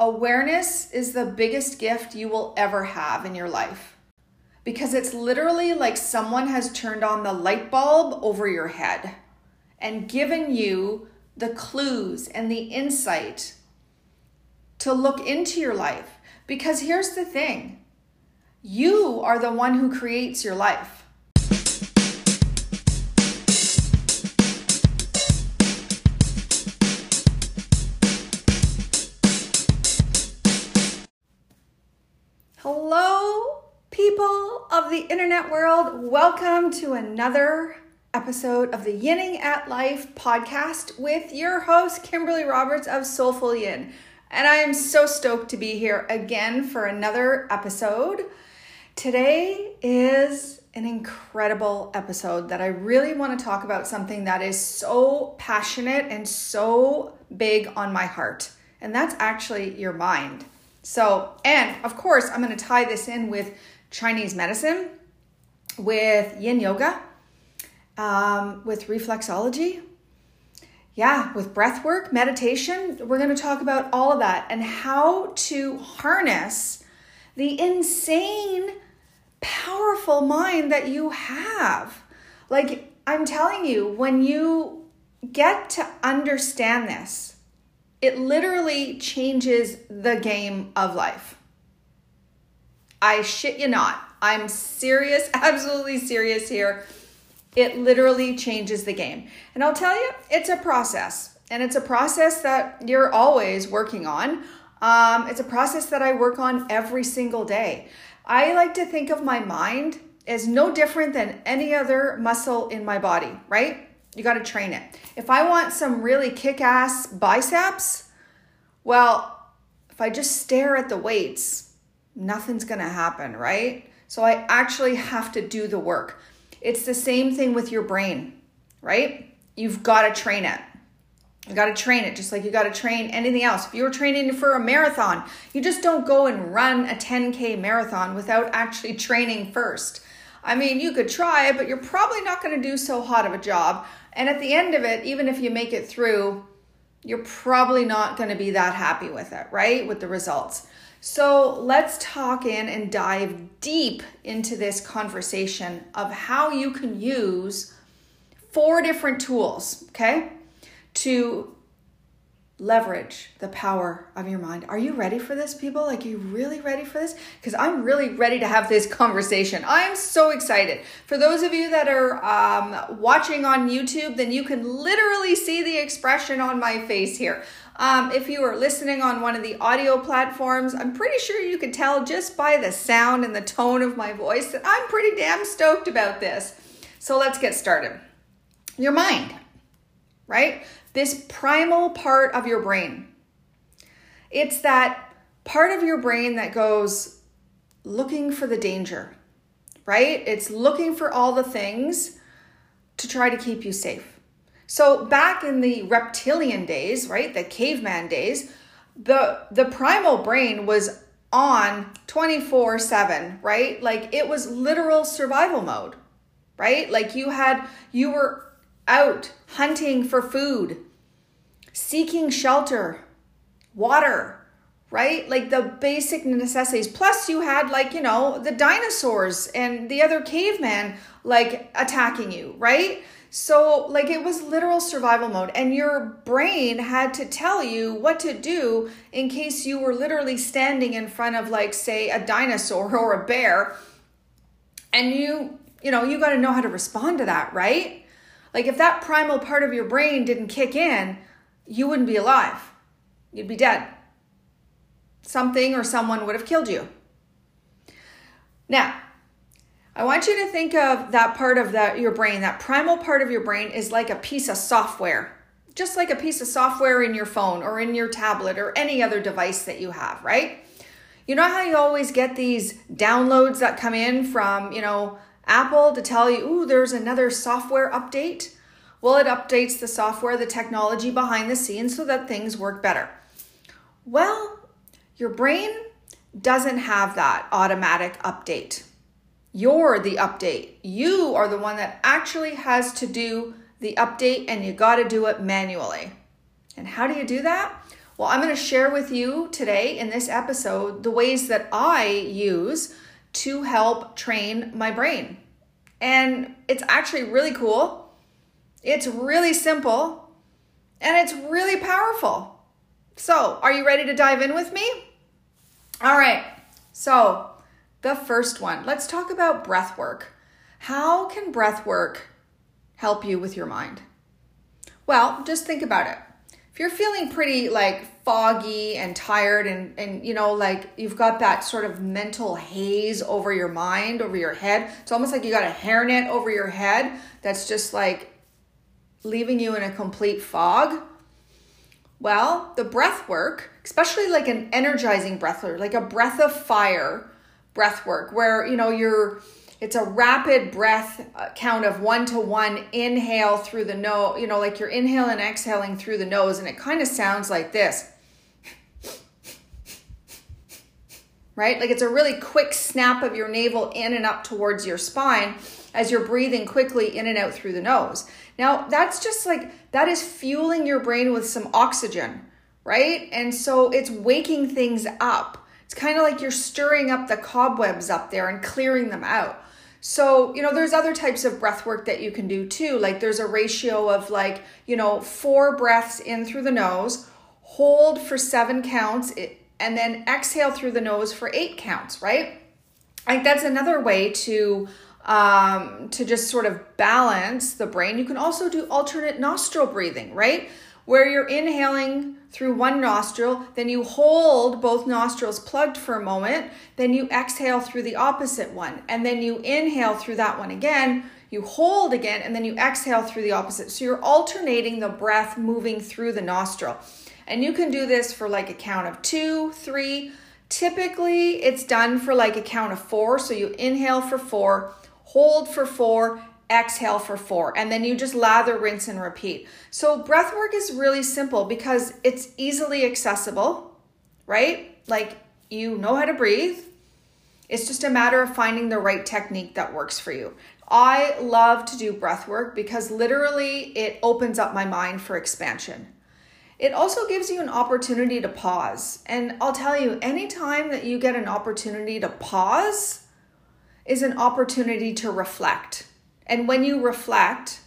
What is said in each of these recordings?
Awareness is the biggest gift you will ever have in your life because it's literally like someone has turned on the light bulb over your head and given you the clues and the insight to look into your life. Because here's the thing you are the one who creates your life. Of the internet world. Welcome to another episode of the Yinning at Life podcast with your host, Kimberly Roberts of Soleful Yin. And I am so stoked to be here again for another episode. Today is an incredible episode that I really want to talk about something that is so passionate and so big on my heart, and that's actually your mind. So, and of course, I'm going to tie this in with Chinese medicine, with yin yoga, um, with reflexology. Yeah, with breath work, meditation. We're going to talk about all of that and how to harness the insane, powerful mind that you have. Like, I'm telling you, when you get to understand this, it literally changes the game of life. I shit you not. I'm serious, absolutely serious here. It literally changes the game. And I'll tell you, it's a process. And it's a process that you're always working on. Um, it's a process that I work on every single day. I like to think of my mind as no different than any other muscle in my body, right? You got to train it. If I want some really kick ass biceps, well, if I just stare at the weights, nothing's going to happen, right? So I actually have to do the work. It's the same thing with your brain, right? You've got to train it. You got to train it just like you got to train anything else. If you're training for a marathon, you just don't go and run a 10K marathon without actually training first. I mean, you could try, but you're probably not going to do so hot of a job. And at the end of it, even if you make it through, you're probably not going to be that happy with it, right? With the results. So let's talk in and dive deep into this conversation of how you can use four different tools, okay, to leverage the power of your mind. Are you ready for this, people? Like, you really ready for this? Because I'm really ready to have this conversation. I'm so excited. For those of you that are um, watching on YouTube, then you can literally see the expression on my face here. Um, if you are listening on one of the audio platforms, I'm pretty sure you could tell just by the sound and the tone of my voice that I'm pretty damn stoked about this. So let's get started. Your mind, right? this primal part of your brain. It's that part of your brain that goes looking for the danger, right? It's looking for all the things to try to keep you safe. So back in the reptilian days, right, the caveman days, the the primal brain was on 24/7, right? Like it was literal survival mode, right? Like you had you were out hunting for food, seeking shelter, water, right? Like the basic necessities. Plus, you had, like, you know, the dinosaurs and the other caveman, like, attacking you, right? So, like, it was literal survival mode, and your brain had to tell you what to do in case you were literally standing in front of, like, say, a dinosaur or a bear, and you, you know, you got to know how to respond to that, right? Like, if that primal part of your brain didn't kick in, you wouldn't be alive. You'd be dead. Something or someone would have killed you. Now, I want you to think of that part of that your brain, that primal part of your brain is like a piece of software. Just like a piece of software in your phone or in your tablet or any other device that you have, right? You know how you always get these downloads that come in from, you know, Apple to tell you, "Ooh, there's another software update." Well, it updates the software, the technology behind the scenes so that things work better. Well, your brain doesn't have that automatic update. You're the update. You are the one that actually has to do the update, and you got to do it manually. And how do you do that? Well, I'm going to share with you today in this episode the ways that I use to help train my brain. And it's actually really cool. It's really simple and it's really powerful. So, are you ready to dive in with me? All right. So, the first one, let's talk about breath work. How can breath work help you with your mind? Well, just think about it. If you're feeling pretty like foggy and tired and and you know like you've got that sort of mental haze over your mind, over your head, it's almost like you got a hairnet over your head that's just like leaving you in a complete fog. Well, the breath work, especially like an energizing breath work, like a breath of fire breath work, where you know you're it's a rapid breath uh, count of one to one inhale through the nose, you know, like you're inhaling and exhaling through the nose, and it kind of sounds like this. Right? Like it's a really quick snap of your navel in and up towards your spine as you're breathing quickly in and out through the nose. Now, that's just like that is fueling your brain with some oxygen, right? And so it's waking things up. It's kind of like you're stirring up the cobwebs up there and clearing them out. So, you know, there's other types of breath work that you can do too. Like there's a ratio of like, you know, four breaths in through the nose, hold for seven counts, and then exhale through the nose for eight counts, right? Like that's another way to um, to just sort of balance the brain. You can also do alternate nostril breathing, right? Where you're inhaling through one nostril, then you hold both nostrils plugged for a moment, then you exhale through the opposite one, and then you inhale through that one again, you hold again, and then you exhale through the opposite. So you're alternating the breath moving through the nostril. And you can do this for like a count of two, three. Typically, it's done for like a count of four. So you inhale for four, hold for four, exhale for four, and then you just lather, rinse, and repeat. So, breath work is really simple because it's easily accessible, right? Like you know how to breathe. It's just a matter of finding the right technique that works for you. I love to do breath work because literally it opens up my mind for expansion. It also gives you an opportunity to pause. And I'll tell you, anytime that you get an opportunity to pause is an opportunity to reflect. And when you reflect,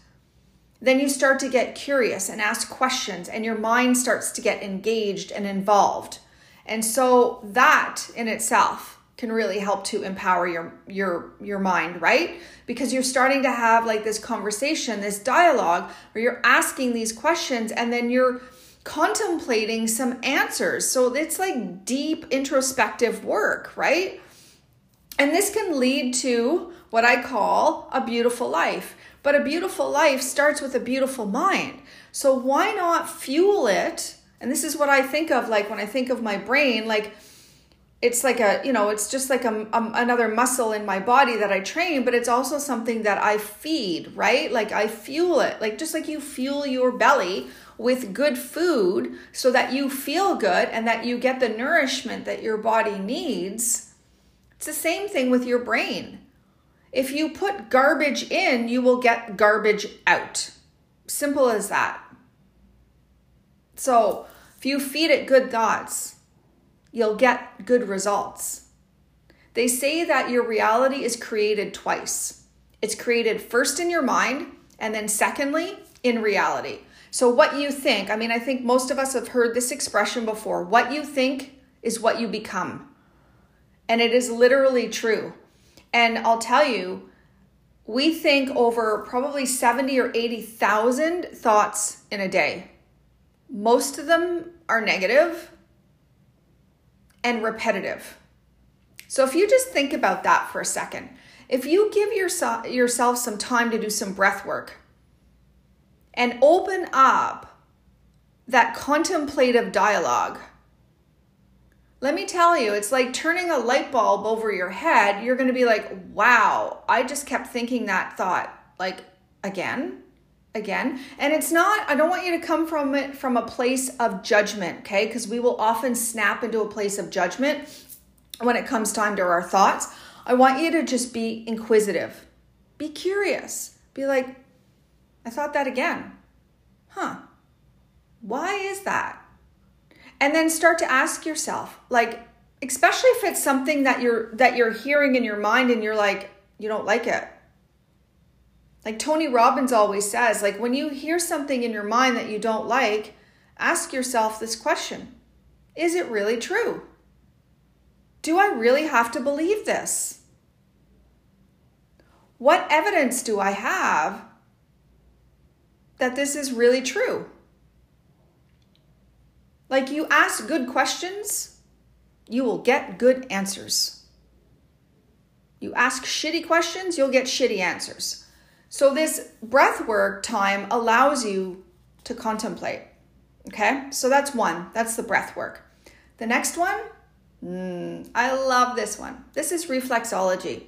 then you start to get curious and ask questions, and your mind starts to get engaged and involved. And so that in itself can really help to empower your your your mind, right? Because you're starting to have like this conversation, this dialogue where you're asking these questions and then you're contemplating some answers. So it's like deep introspective work, right? And this can lead to what I call a beautiful life. But a beautiful life starts with a beautiful mind. So why not fuel it? And this is what I think of like when I think of my brain, like it's like a, you know, it's just like a, a, another muscle in my body that I train, but it's also something that I feed, right? Like I fuel it, like just like you fuel your belly with good food so that you feel good and that you get the nourishment that your body needs. It's the same thing with your brain. If you put garbage in, you will get garbage out. Simple as that. So, if you feed it good thoughts, you'll get good results. They say that your reality is created twice. It's created first in your mind, and then secondly, in reality. So, what you think, I mean, I think most of us have heard this expression before what you think is what you become. And it is literally true. And I'll tell you, we think over probably 70 or 80,000 thoughts in a day. Most of them are negative and repetitive. So if you just think about that for a second, if you give yourself yourself some time to do some breath work and open up that contemplative dialogue let me tell you, it's like turning a light bulb over your head. You're going to be like, wow, I just kept thinking that thought like again, again. And it's not, I don't want you to come from it from a place of judgment, okay? Because we will often snap into a place of judgment when it comes time to our thoughts. I want you to just be inquisitive, be curious, be like, I thought that again. Huh. Why is that? And then start to ask yourself, like, especially if it's something that you're that you're hearing in your mind and you're like, you don't like it. Like Tony Robbins always says, like when you hear something in your mind that you don't like, ask yourself this question. Is it really true? Do I really have to believe this? What evidence do I have that this is really true? Like you ask good questions, you will get good answers. You ask shitty questions, you'll get shitty answers. So, this breath work time allows you to contemplate. Okay, so that's one. That's the breath work. The next one, mm, I love this one. This is reflexology.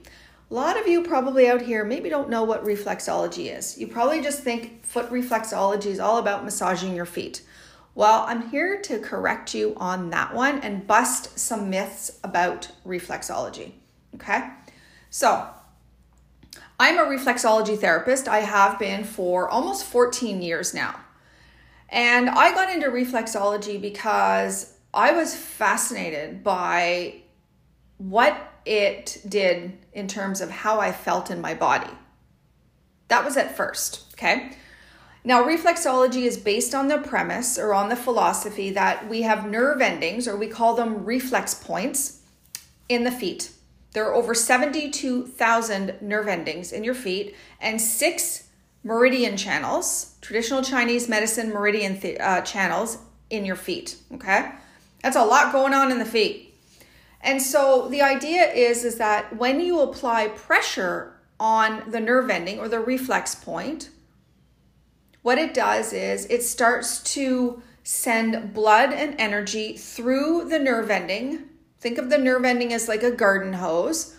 A lot of you probably out here maybe don't know what reflexology is. You probably just think foot reflexology is all about massaging your feet. Well, I'm here to correct you on that one and bust some myths about reflexology. Okay? So, I'm a reflexology therapist. I have been for almost 14 years now. And I got into reflexology because I was fascinated by what it did in terms of how I felt in my body. That was at first, okay? Now, reflexology is based on the premise or on the philosophy that we have nerve endings, or we call them reflex points, in the feet. There are over 72,000 nerve endings in your feet and six meridian channels, traditional Chinese medicine meridian th- uh, channels in your feet. Okay, that's a lot going on in the feet. And so the idea is is that when you apply pressure on the nerve ending or the reflex point, what it does is it starts to send blood and energy through the nerve ending. Think of the nerve ending as like a garden hose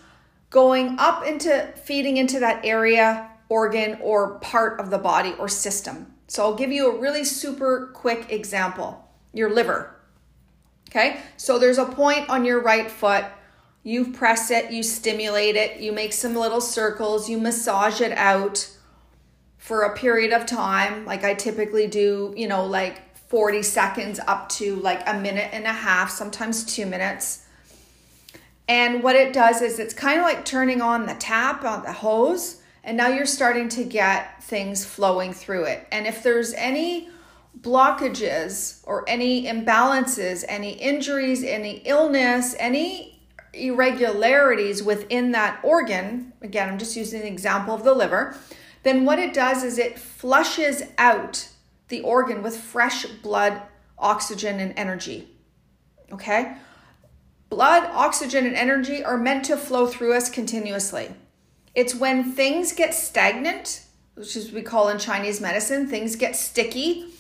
going up into feeding into that area, organ, or part of the body or system. So I'll give you a really super quick example your liver. Okay, so there's a point on your right foot. You press it, you stimulate it, you make some little circles, you massage it out for a period of time. Like I typically do, you know, like 40 seconds up to like a minute and a half, sometimes two minutes. And what it does is it's kind of like turning on the tap on the hose, and now you're starting to get things flowing through it. And if there's any blockages or any imbalances, any injuries, any illness, any irregularities within that organ, again, I'm just using an example of the liver then what it does is it flushes out the organ with fresh blood, oxygen, and energy. Okay? Blood, oxygen, and energy are meant to flow through us continuously. It's when things get stagnant, which is we call in Chinese medicine, things get sticky,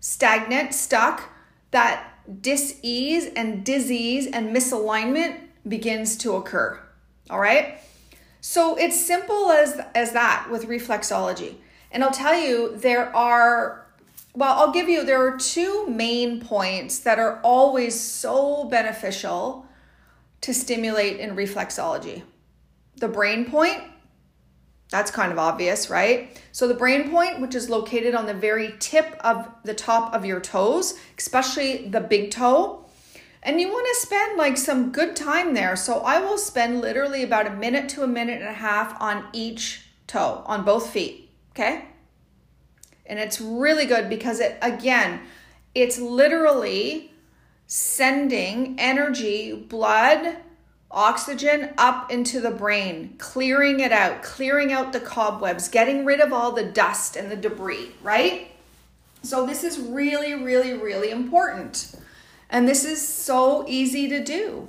stagnant, stuck, that dis-ease and disease and misalignment begins to occur. All right? So it's simple as as that with reflexology. And I'll tell you there are well, I'll give you there are two main points that are always so beneficial to stimulate in reflexology. The brain point, that's kind of obvious, right? So the brain point, which is located on the very tip of the top of your toes, especially the big toe, and you want to spend like some good time there. So I will spend literally about a minute to a minute and a half on each toe, on both feet. Okay. And it's really good because it, again, it's literally sending energy, blood, oxygen up into the brain, clearing it out, clearing out the cobwebs, getting rid of all the dust and the debris, right? So, this is really, really, really important. And this is so easy to do.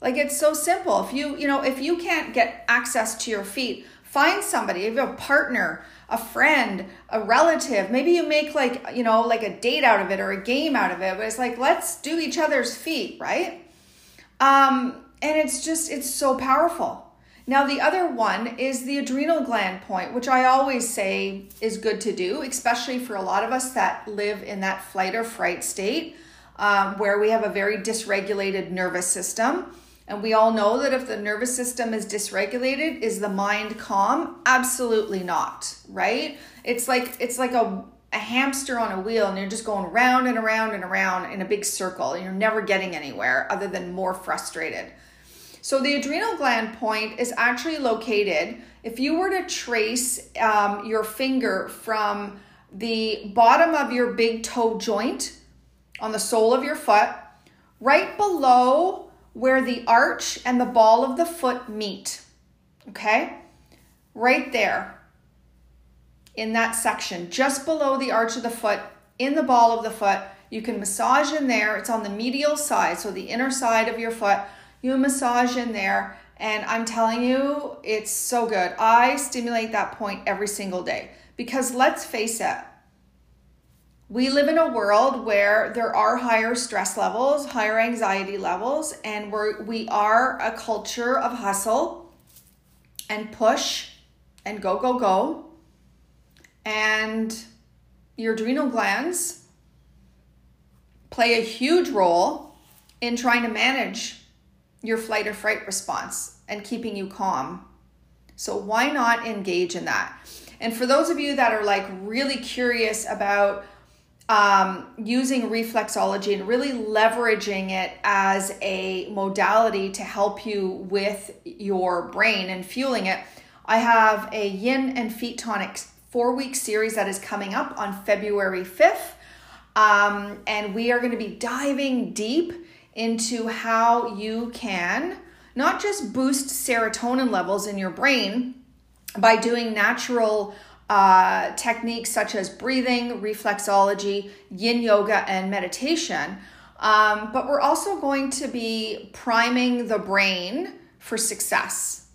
Like it's so simple. If you, you know, if you can't get access to your feet, find somebody, if you have a partner, a friend, a relative, maybe you make like, you know, like a date out of it or a game out of it, but it's like, let's do each other's feet, right? Um, and it's just, it's so powerful. Now, the other one is the adrenal gland point, which I always say is good to do, especially for a lot of us that live in that flight or fright state um, where we have a very dysregulated nervous system. And we all know that if the nervous system is dysregulated, is the mind calm? Absolutely not, right? It's like it's like a a hamster on a wheel and you're just going round and around and around in a big circle and you're never getting anywhere other than more frustrated. So, the adrenal gland point is actually located, if you were to trace um, your finger from the bottom of your big toe joint on the sole of your foot, right below where the arch and the ball of the foot meet. Okay? Right there in that section, just below the arch of the foot, in the ball of the foot. You can massage in there. It's on the medial side, so the inner side of your foot. You massage in there, and I'm telling you, it's so good. I stimulate that point every single day because let's face it, we live in a world where there are higher stress levels, higher anxiety levels, and we're, we are a culture of hustle and push and go, go, go and your adrenal glands play a huge role in trying to manage your flight or fright response and keeping you calm. So, why not engage in that? And for those of you that are like really curious about um, using reflexology and really leveraging it as a modality to help you with your brain and fueling it, I have a yin and feet tonics four week series that is coming up on February 5th. Um, and we are going to be diving deep into how you can not just boost serotonin levels in your brain by doing natural uh, techniques such as breathing, reflexology, yin yoga, and meditation. Um, but we're also going to be priming the brain for success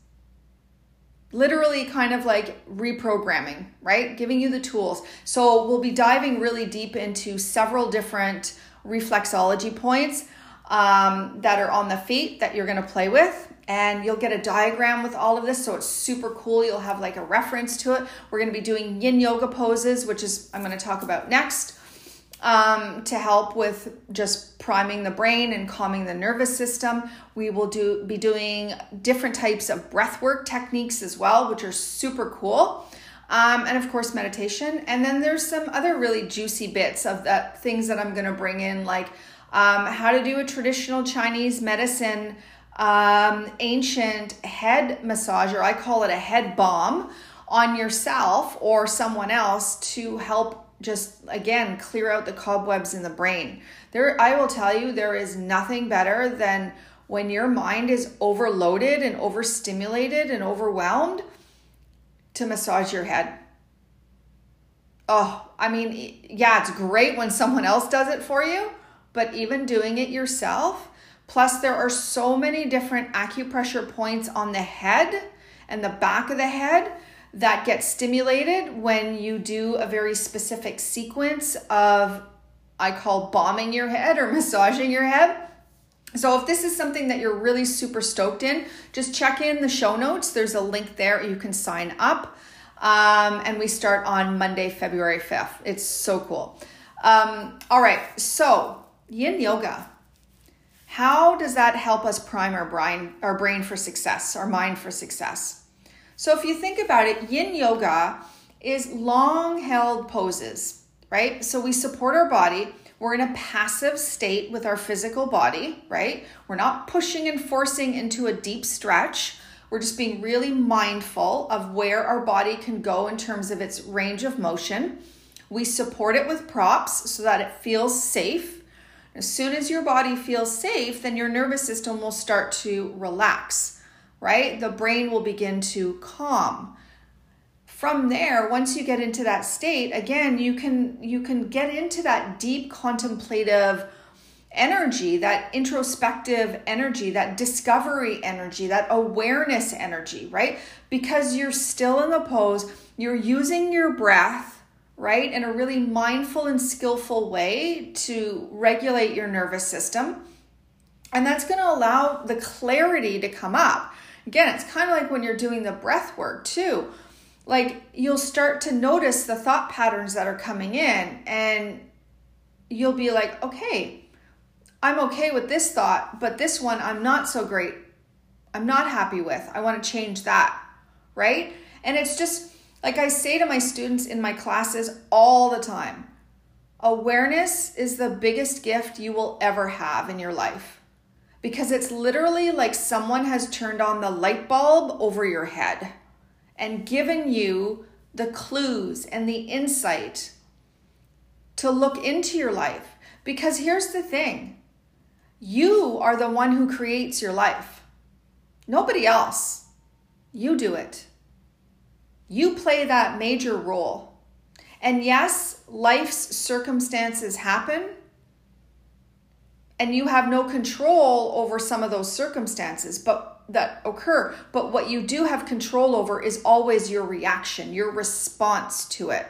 literally kind of like reprogramming, right? Giving you the tools. So we'll be diving really deep into several different reflexology points um, that are on the feet that you're going to play with. And you'll get a diagram with all of this, so it's super cool. You'll have like a reference to it. We're going to be doing yin yoga poses, which is I'm going to talk about next um, to help with just priming the brain and calming the nervous system. We will do be doing different types of breath work techniques as well, which are super cool. Um, and of course, meditation. And then there's some other really juicy bits of that things that I'm going to bring in, like um, how to do a traditional Chinese medicine um, ancient head massager. I call it a head bomb, on yourself or someone else to help just again clear out the cobwebs in the brain. There I will tell you there is nothing better than when your mind is overloaded and overstimulated and overwhelmed to massage your head. Oh, I mean, yeah, it's great when someone else does it for you, but even doing it yourself, plus there are so many different acupressure points on the head and the back of the head that get stimulated when you do a very specific sequence of, I call bombing your head or massaging your head. So, if this is something that you're really super stoked in, just check in the show notes. There's a link there. You can sign up. Um, and we start on Monday, February 5th. It's so cool. Um, all right. So, yin yoga. How does that help us prime our brain, our brain for success, our mind for success? So if you think about it, yin yoga is long held poses, right? So we support our body. We're in a passive state with our physical body, right? We're not pushing and forcing into a deep stretch. We're just being really mindful of where our body can go in terms of its range of motion. We support it with props so that it feels safe. As soon as your body feels safe, then your nervous system will start to relax right? The brain will begin to calm. From there, once you get into that state, again, you can you can get into that deep contemplative energy, that introspective energy, that discovery energy, that awareness energy, right? Because you're still in the pose, you're using your breath, right, in a really mindful and skillful way to regulate your nervous system. And that's going to allow the clarity to come up. Again, it's kind of like when you're doing the breath work too. Like you'll start to notice the thought patterns that are coming in, and you'll be like, okay, I'm okay with this thought, but this one I'm not so great. I'm not happy with. I want to change that, right? And it's just Like I say to my students in my classes all the time awareness is the biggest gift you will ever have in your life because it's literally like someone has turned on the light bulb over your head and given you the clues and the insight to look into your life. Because here's the thing you are the one who creates your life, nobody else. You do it. You play that major role. And yes, life's circumstances happen, and you have no control over some of those circumstances but that occur. But what you do have control over is always your reaction your response to it.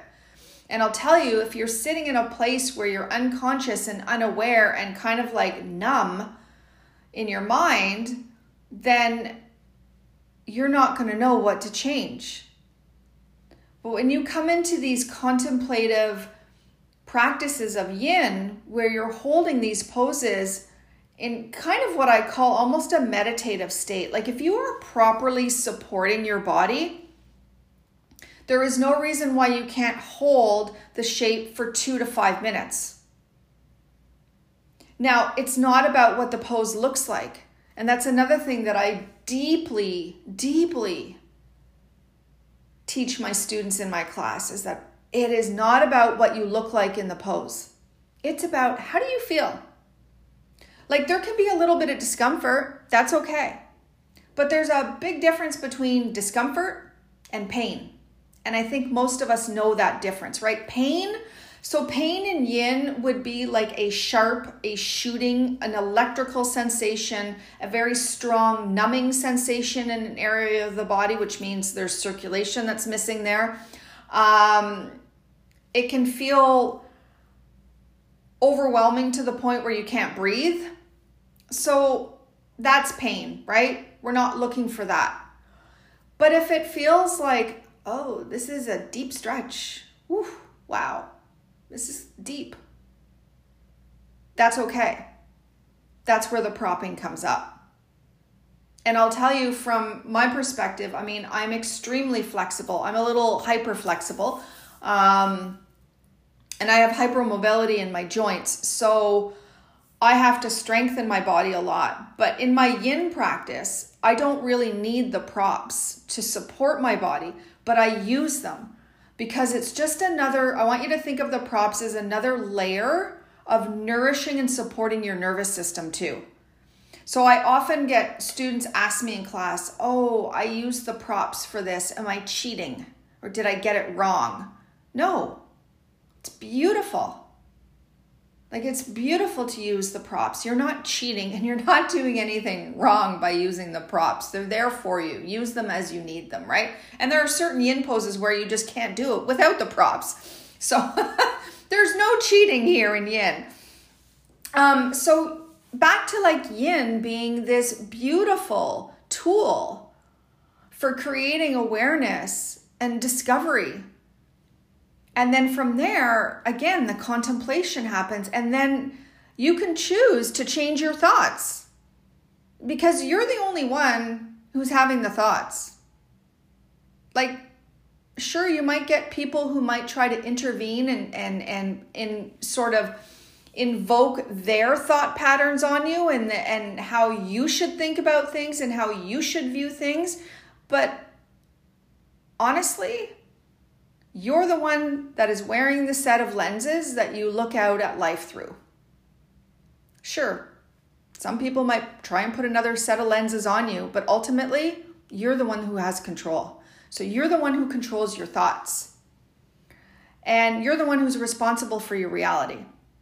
And i'll tell you if you're sitting in a place where you're unconscious and unaware and kind of like numb in your mind then you're not going to know what to change but when you come into these contemplative practices of yin, where you're holding these poses in kind of what I call almost a meditative state, like if you are properly supporting your body, there is no reason why you can't hold the shape for two to five minutes. Now, it's not about what the pose looks like. And that's another thing that I deeply, deeply teach my students in my class is that it is not about what you look like in the pose. It's about how do you feel? Like there can be a little bit of discomfort, that's okay. But there's a big difference between discomfort and pain. And I think most of us know that difference, right? Pain so, pain in yin would be like a sharp, a shooting, an electrical sensation, a very strong numbing sensation in an area of the body, which means there's circulation that's missing there. Um, it can feel overwhelming to the point where you can't breathe. So, that's pain, right? We're not looking for that. But if it feels like, oh, this is a deep stretch, whew, wow this is deep. That's okay. That's where the propping comes up. And I'll tell you from my perspective, I mean, I'm extremely flexible. I'm a little hyper flexible. Um, and I have hypermobility in my joints. So I have to strengthen my body a lot. But in my yin practice, I don't really need the props to support my body, but I use them because it's just another, I want you to think of the props as another layer of nourishing and supporting your nervous system too. So I often get students ask me in class, Oh, I used the props for this. Am I cheating? Or did I get it wrong? No, it's beautiful. Like it's beautiful to use the props. You're not cheating and you're not doing anything wrong by using the props. They're there for you. Use them as you need them, right? And there are certain yin poses where you just can't do it without the props. So there's no cheating here in yin. Um, so back to like yin being this beautiful tool for creating awareness and discovery and then from there, again, the contemplation happens. And then you can choose to change your thoughts because you're the only one who's having the thoughts. Like, sure, you might get people who might try to intervene and, and, and, and sort of invoke their thought patterns on you and, and how you should think about things and how you should view things. But honestly, you're the one that is wearing the set of lenses that you look out at life through. Sure, some people might try and put another set of lenses on you, but ultimately, you're the one who has control. So you're the one who controls your thoughts. And you're the one who's responsible for your reality.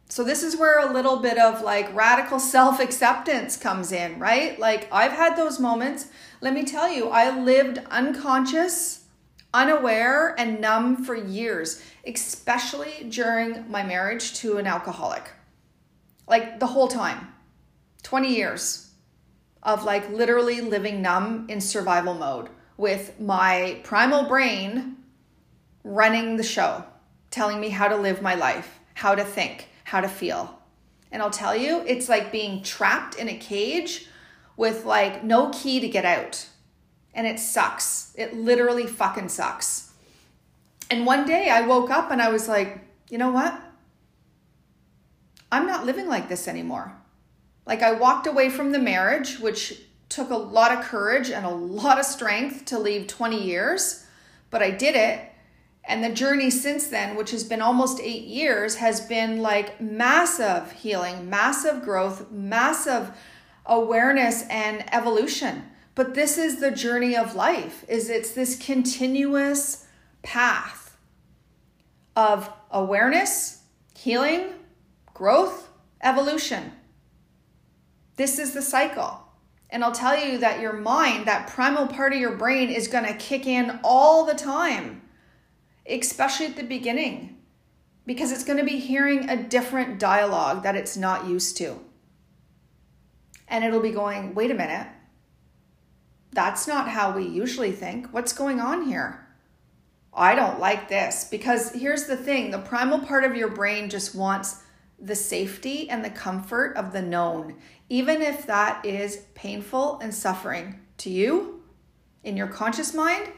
So this is where a little bit of like radical self-acceptance comes in, right? Like I've had those moments. Let me tell you, I lived unconscious unaware and numb for years, especially during my marriage to an alcoholic. Like the whole time. 20 years of like literally living numb in survival mode with my primal brain running the show, telling me how to live my life, how to think, how to feel. And I'll tell you, it's like being trapped in a cage with like no key to get out and it sucks. It literally fucking sucks. And one day I woke up and I was like, you know what? I'm not living like this anymore. Like I walked away from the marriage, which took a lot of courage and a lot of strength to leave 20 years, but I did it. And the journey since then, which has been almost eight years, has been like massive healing, massive growth, massive awareness and evolution. But this is the journey of life is it's this continuous path of awareness, healing, growth, evolution. This is the cycle. And I'll tell you that your mind, that primal part of your brain, is going to kick in all the time, especially at the beginning, because it's going to be hearing a different dialogue that it's not used to. And it'll be going, wait a minute, that's not how we usually think. What's going on here? I don't like this because here's the thing the primal part of your brain just wants the safety and the comfort of the known, even if that is painful and suffering to you in your conscious mind.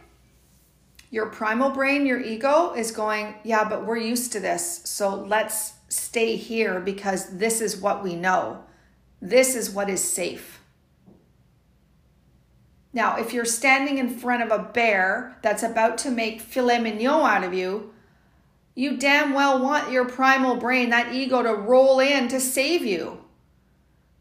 Your primal brain, your ego is going, yeah, but we're used to this. So let's stay here because this is what we know. This is what is safe. Now, if you're standing in front of a bear that's about to make filet mignon out of you, you damn well want your primal brain, that ego, to roll in to save you.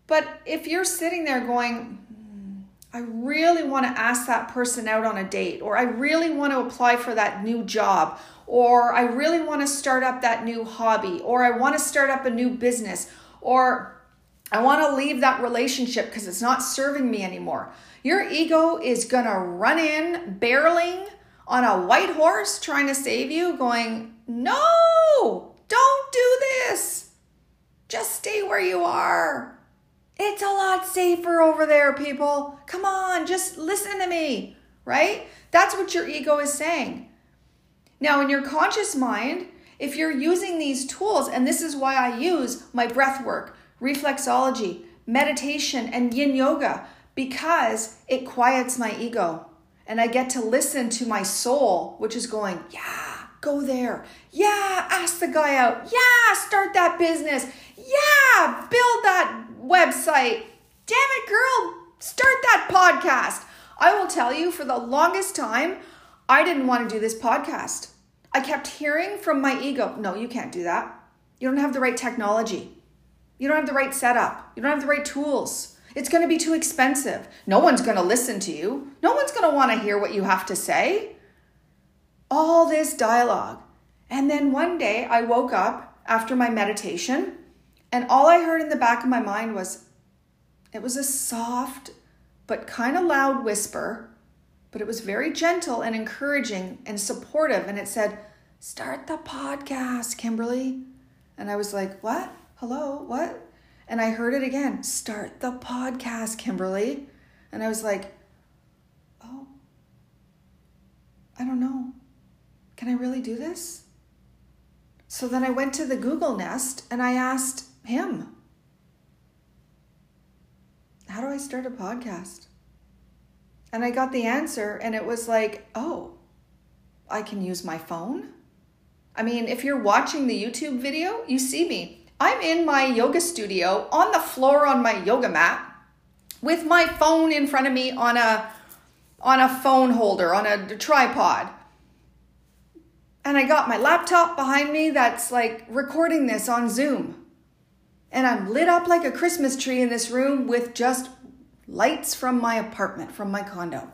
But if you're sitting there going, hmm, I really want to ask that person out on a date, or I really want to apply for that new job, or I really want to start up that new hobby, or I want to start up a new business, or I want to leave that relationship because it's not serving me anymore. Your ego is going to run in barreling on a white horse trying to save you, going, no, don't do this. Just stay where you are. It's a lot safer over there, people. Come on, just listen to me, right? That's what your ego is saying. Now, in your conscious mind, if you're using these tools, and this is why I use my breath work, reflexology, meditation, and yin yoga, because it quiets my ego. And I get to listen to my soul, which is going, yeah, Go there. Yeah, ask the guy out. Yeah, start that business. Yeah, build that website. Damn it, girl, start that podcast. I will tell you, for the longest time, I didn't want to do this podcast. I kept hearing from my ego, no, you can't do that. You don't have the right technology. You don't have the right setup. You don't have the right tools. It's going to be too expensive. No one's going to listen to you. No one's going to want to hear what you have to say all this dialogue. And then one day I woke up after my meditation, and all I heard in the back of my mind was it was a soft but kind of loud whisper, but it was very gentle and encouraging and supportive. And it said, Start the podcast, Kimberly. And I was like, What? Hello? What? And I heard it again Start the podcast, Kimberly. And I was like, Oh, I don't know can I really do this? So then I went to the Google Nest and I asked him, How do I start a podcast? And I got the answer, and it was like, Oh, I can use my phone. I mean, if you're watching the YouTube video, you see me. I'm in my yoga studio on the floor on my yoga mat with my phone in front of me on a on a phone holder on a tripod and I got my laptop behind me that's like recording this on Zoom. And I'm lit up like a Christmas tree in this room with just lights from my apartment, from my condo.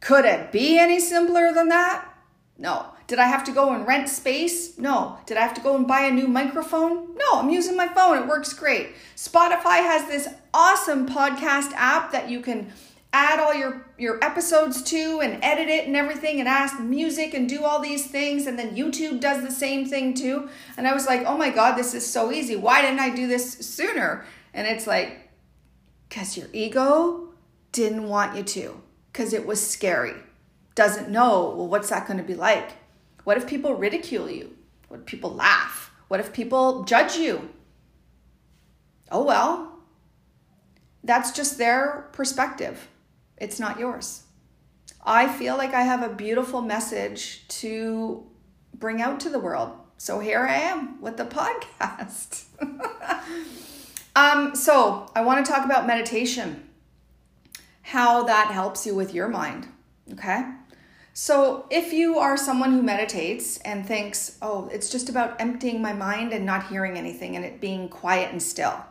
Could it be any simpler than that? No. Did I have to go and rent space? No. Did I have to go and buy a new microphone? No, I'm using my phone. It works great. Spotify has this awesome podcast app that you can add all your your episodes to and edit it and everything and ask music and do all these things and then YouTube does the same thing too and I was like oh my god this is so easy why didn't I do this sooner and it's like cuz your ego didn't want you to cuz it was scary doesn't know well what's that going to be like what if people ridicule you what if people laugh what if people judge you oh well that's just their perspective it's not yours. I feel like I have a beautiful message to bring out to the world. So here I am with the podcast. um, so I want to talk about meditation, how that helps you with your mind. Okay. So, if you are someone who meditates and thinks, oh, it's just about emptying my mind and not hearing anything and it being quiet and still,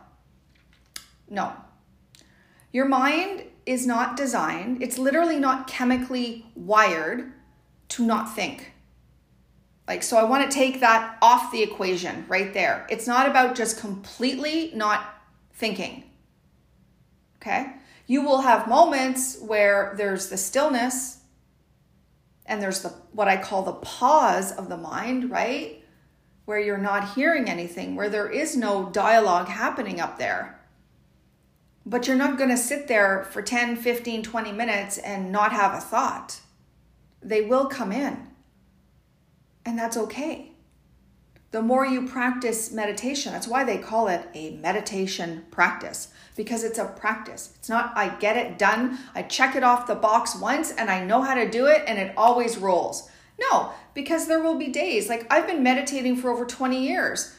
no. Your mind is not designed, it's literally not chemically wired to not think. Like, so I want to take that off the equation right there. It's not about just completely not thinking. Okay? You will have moments where there's the stillness and there's the what I call the pause of the mind, right? Where you're not hearing anything, where there is no dialogue happening up there. But you're not going to sit there for 10, 15, 20 minutes and not have a thought. They will come in. And that's okay the more you practice meditation, that's why they call it a meditation practice because it's a practice. It's not, I get it done, I check it off the box once and I know how to do it and it always rolls. No, because there will be days, like I've been meditating for over 20 years.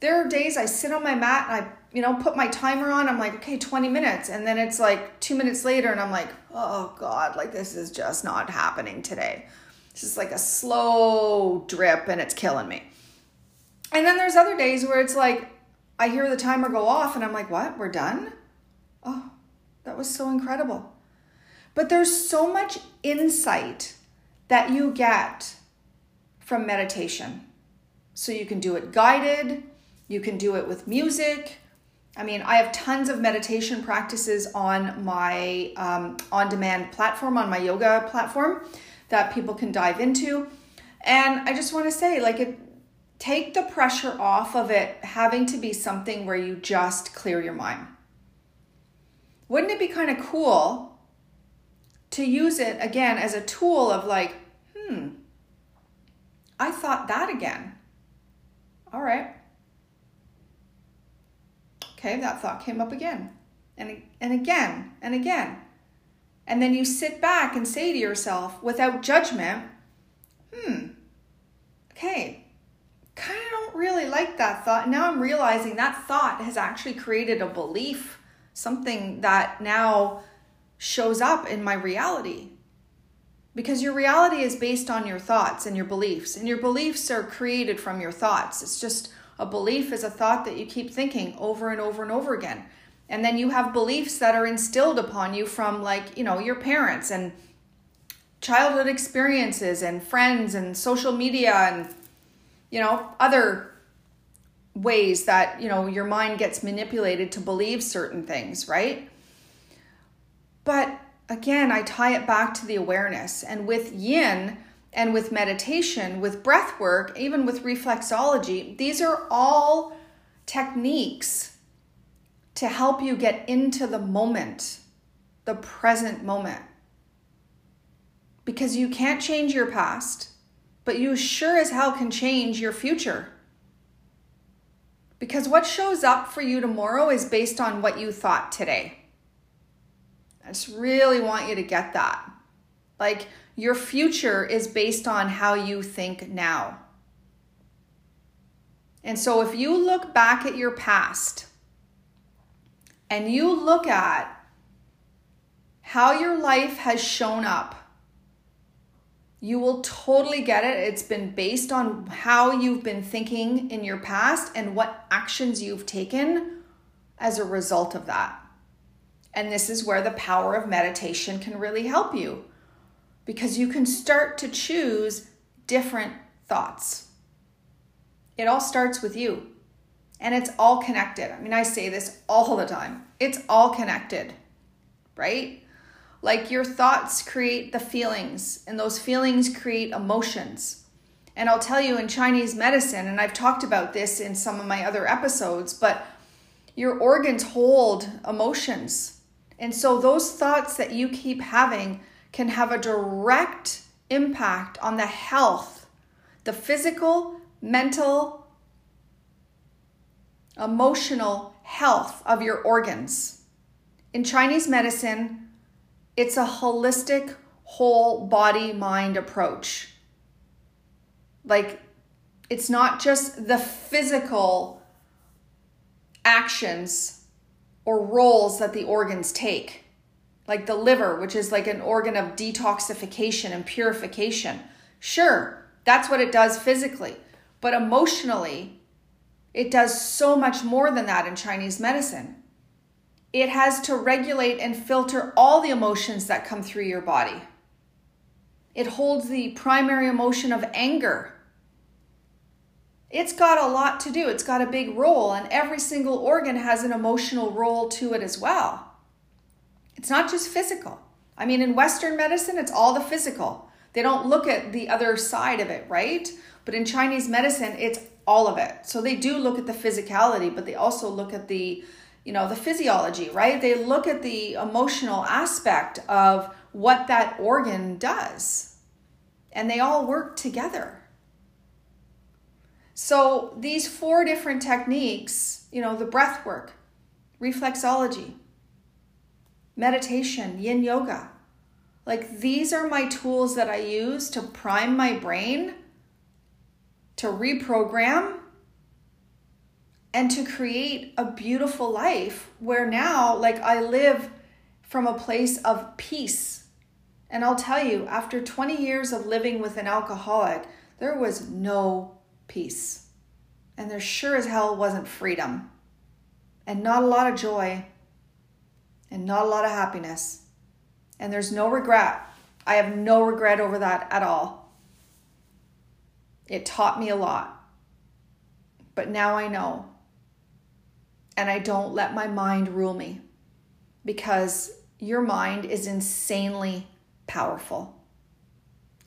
There are days I sit on my mat and I, you know, put my timer on. I'm like, okay, 20 minutes. And then it's like two minutes later and I'm like, oh God, like this is just not happening today. It's just like a slow drip and it's killing me. And then there's other days where it's like, I hear the timer go off and I'm like, what? We're done? Oh, that was so incredible. But there's so much insight that you get from meditation. So you can do it guided, you can do it with music. I mean, I have tons of meditation practices on my um, on demand platform, on my yoga platform that people can dive into. And I just want to say, like, it, take the pressure off of it having to be something where you just clear your mind. Wouldn't it be kind of cool to use it again as a tool of like, hmm, I thought that again. All right. Okay, that thought came up again and, and again and again. And then you sit back and say to yourself without judgment, hmm, okay, kind of don't really like that thought. Now I'm realizing that thought has actually created a belief, something that now shows up in my reality. Because your reality is based on your thoughts and your beliefs, and your beliefs are created from your thoughts. It's just a belief is a thought that you keep thinking over and over and over again. And then you have beliefs that are instilled upon you from, like, you know, your parents and childhood experiences and friends and social media and you know, other ways that, you know, your mind gets manipulated to believe certain things, right? But again, I tie it back to the awareness. And with yin and with meditation, with breath work, even with reflexology, these are all techniques to help you get into the moment, the present moment. Because you can't change your past but you sure as hell can change your future. Because what shows up for you tomorrow is based on what you thought today. I just really want you to get that. Like, your future is based on how you think now. And so, if you look back at your past and you look at how your life has shown up, you will totally get it. It's been based on how you've been thinking in your past and what actions you've taken as a result of that. And this is where the power of meditation can really help you because you can start to choose different thoughts. It all starts with you and it's all connected. I mean, I say this all the time it's all connected, right? Like your thoughts create the feelings, and those feelings create emotions. And I'll tell you in Chinese medicine, and I've talked about this in some of my other episodes, but your organs hold emotions. And so those thoughts that you keep having can have a direct impact on the health, the physical, mental, emotional health of your organs. In Chinese medicine, it's a holistic, whole body mind approach. Like, it's not just the physical actions or roles that the organs take, like the liver, which is like an organ of detoxification and purification. Sure, that's what it does physically, but emotionally, it does so much more than that in Chinese medicine. It has to regulate and filter all the emotions that come through your body. It holds the primary emotion of anger. It's got a lot to do. It's got a big role, and every single organ has an emotional role to it as well. It's not just physical. I mean, in Western medicine, it's all the physical. They don't look at the other side of it, right? But in Chinese medicine, it's all of it. So they do look at the physicality, but they also look at the, you know, the physiology, right? They look at the emotional aspect of what that organ does. And they all work together. So these four different techniques, you know, the breath work, reflexology, meditation, yin yoga, like these are my tools that I use to prime my brain, to reprogram, and to create a beautiful life where now, like, I live from a place of peace. And I'll tell you, after 20 years of living with an alcoholic, there was no peace. And there sure as hell wasn't freedom. And not a lot of joy. And not a lot of happiness. And there's no regret. I have no regret over that at all. It taught me a lot. But now I know. And I don't let my mind rule me because your mind is insanely powerful.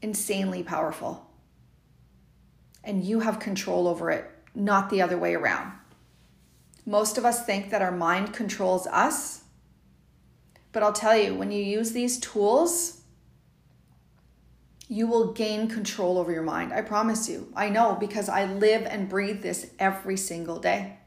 Insanely powerful. And you have control over it, not the other way around. Most of us think that our mind controls us. But I'll tell you, when you use these tools, you will gain control over your mind. I promise you. I know because I live and breathe this every single day.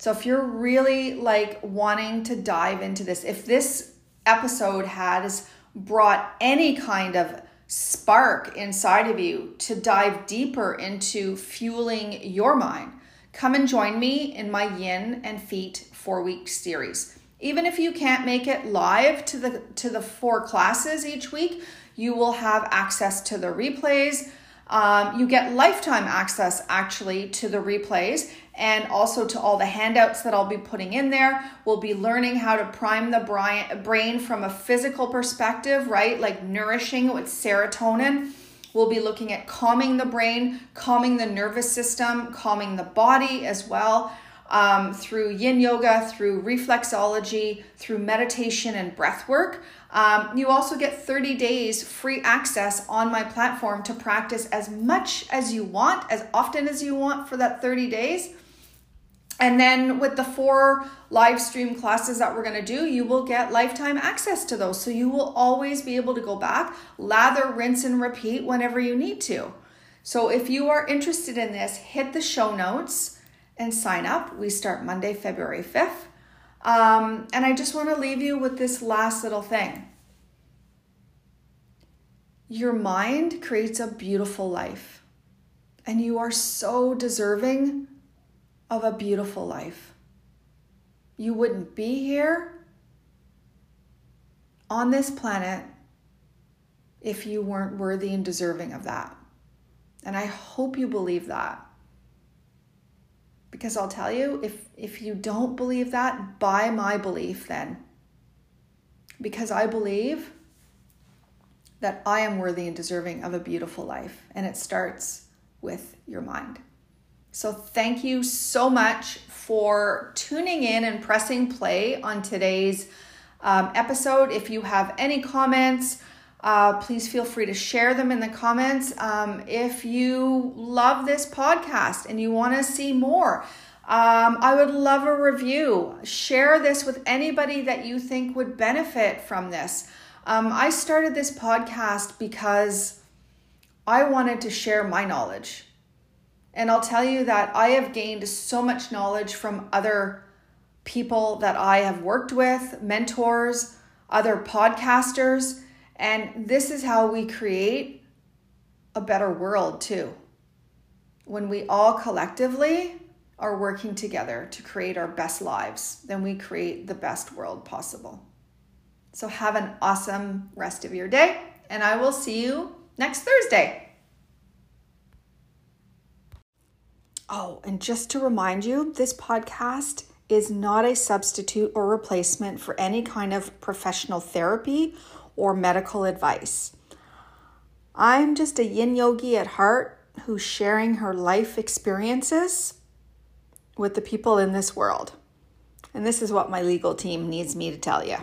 So if you're really like wanting to dive into this, if this episode has brought any kind of spark inside of you to dive deeper into fueling your mind, come and join me in my Yin and Feet 4-week series. Even if you can't make it live to the to the four classes each week, you will have access to the replays. Um, you get lifetime access actually to the replays and also to all the handouts that I'll be putting in there. We'll be learning how to prime the brain from a physical perspective, right? Like nourishing with serotonin. We'll be looking at calming the brain, calming the nervous system, calming the body as well um, through yin yoga, through reflexology, through meditation and breath work. Um, you also get 30 days free access on my platform to practice as much as you want, as often as you want for that 30 days. And then with the four live stream classes that we're going to do, you will get lifetime access to those. So you will always be able to go back, lather, rinse, and repeat whenever you need to. So if you are interested in this, hit the show notes and sign up. We start Monday, February 5th. Um, and I just want to leave you with this last little thing. Your mind creates a beautiful life, and you are so deserving of a beautiful life. You wouldn't be here on this planet if you weren't worthy and deserving of that. And I hope you believe that. Because I'll tell you, if, if you don't believe that, buy my belief then. Because I believe that I am worthy and deserving of a beautiful life. And it starts with your mind. So, thank you so much for tuning in and pressing play on today's um, episode. If you have any comments, uh, please feel free to share them in the comments. Um, if you love this podcast and you want to see more, um, I would love a review. Share this with anybody that you think would benefit from this. Um, I started this podcast because I wanted to share my knowledge. And I'll tell you that I have gained so much knowledge from other people that I have worked with, mentors other podcasters. And this is how we create a better world, too. When we all collectively are working together to create our best lives, then we create the best world possible. So, have an awesome rest of your day, and I will see you next Thursday. Oh, and just to remind you, this podcast is not a substitute or replacement for any kind of professional therapy or medical advice. I'm just a yin yogi at heart who's sharing her life experiences with the people in this world. And this is what my legal team needs me to tell you.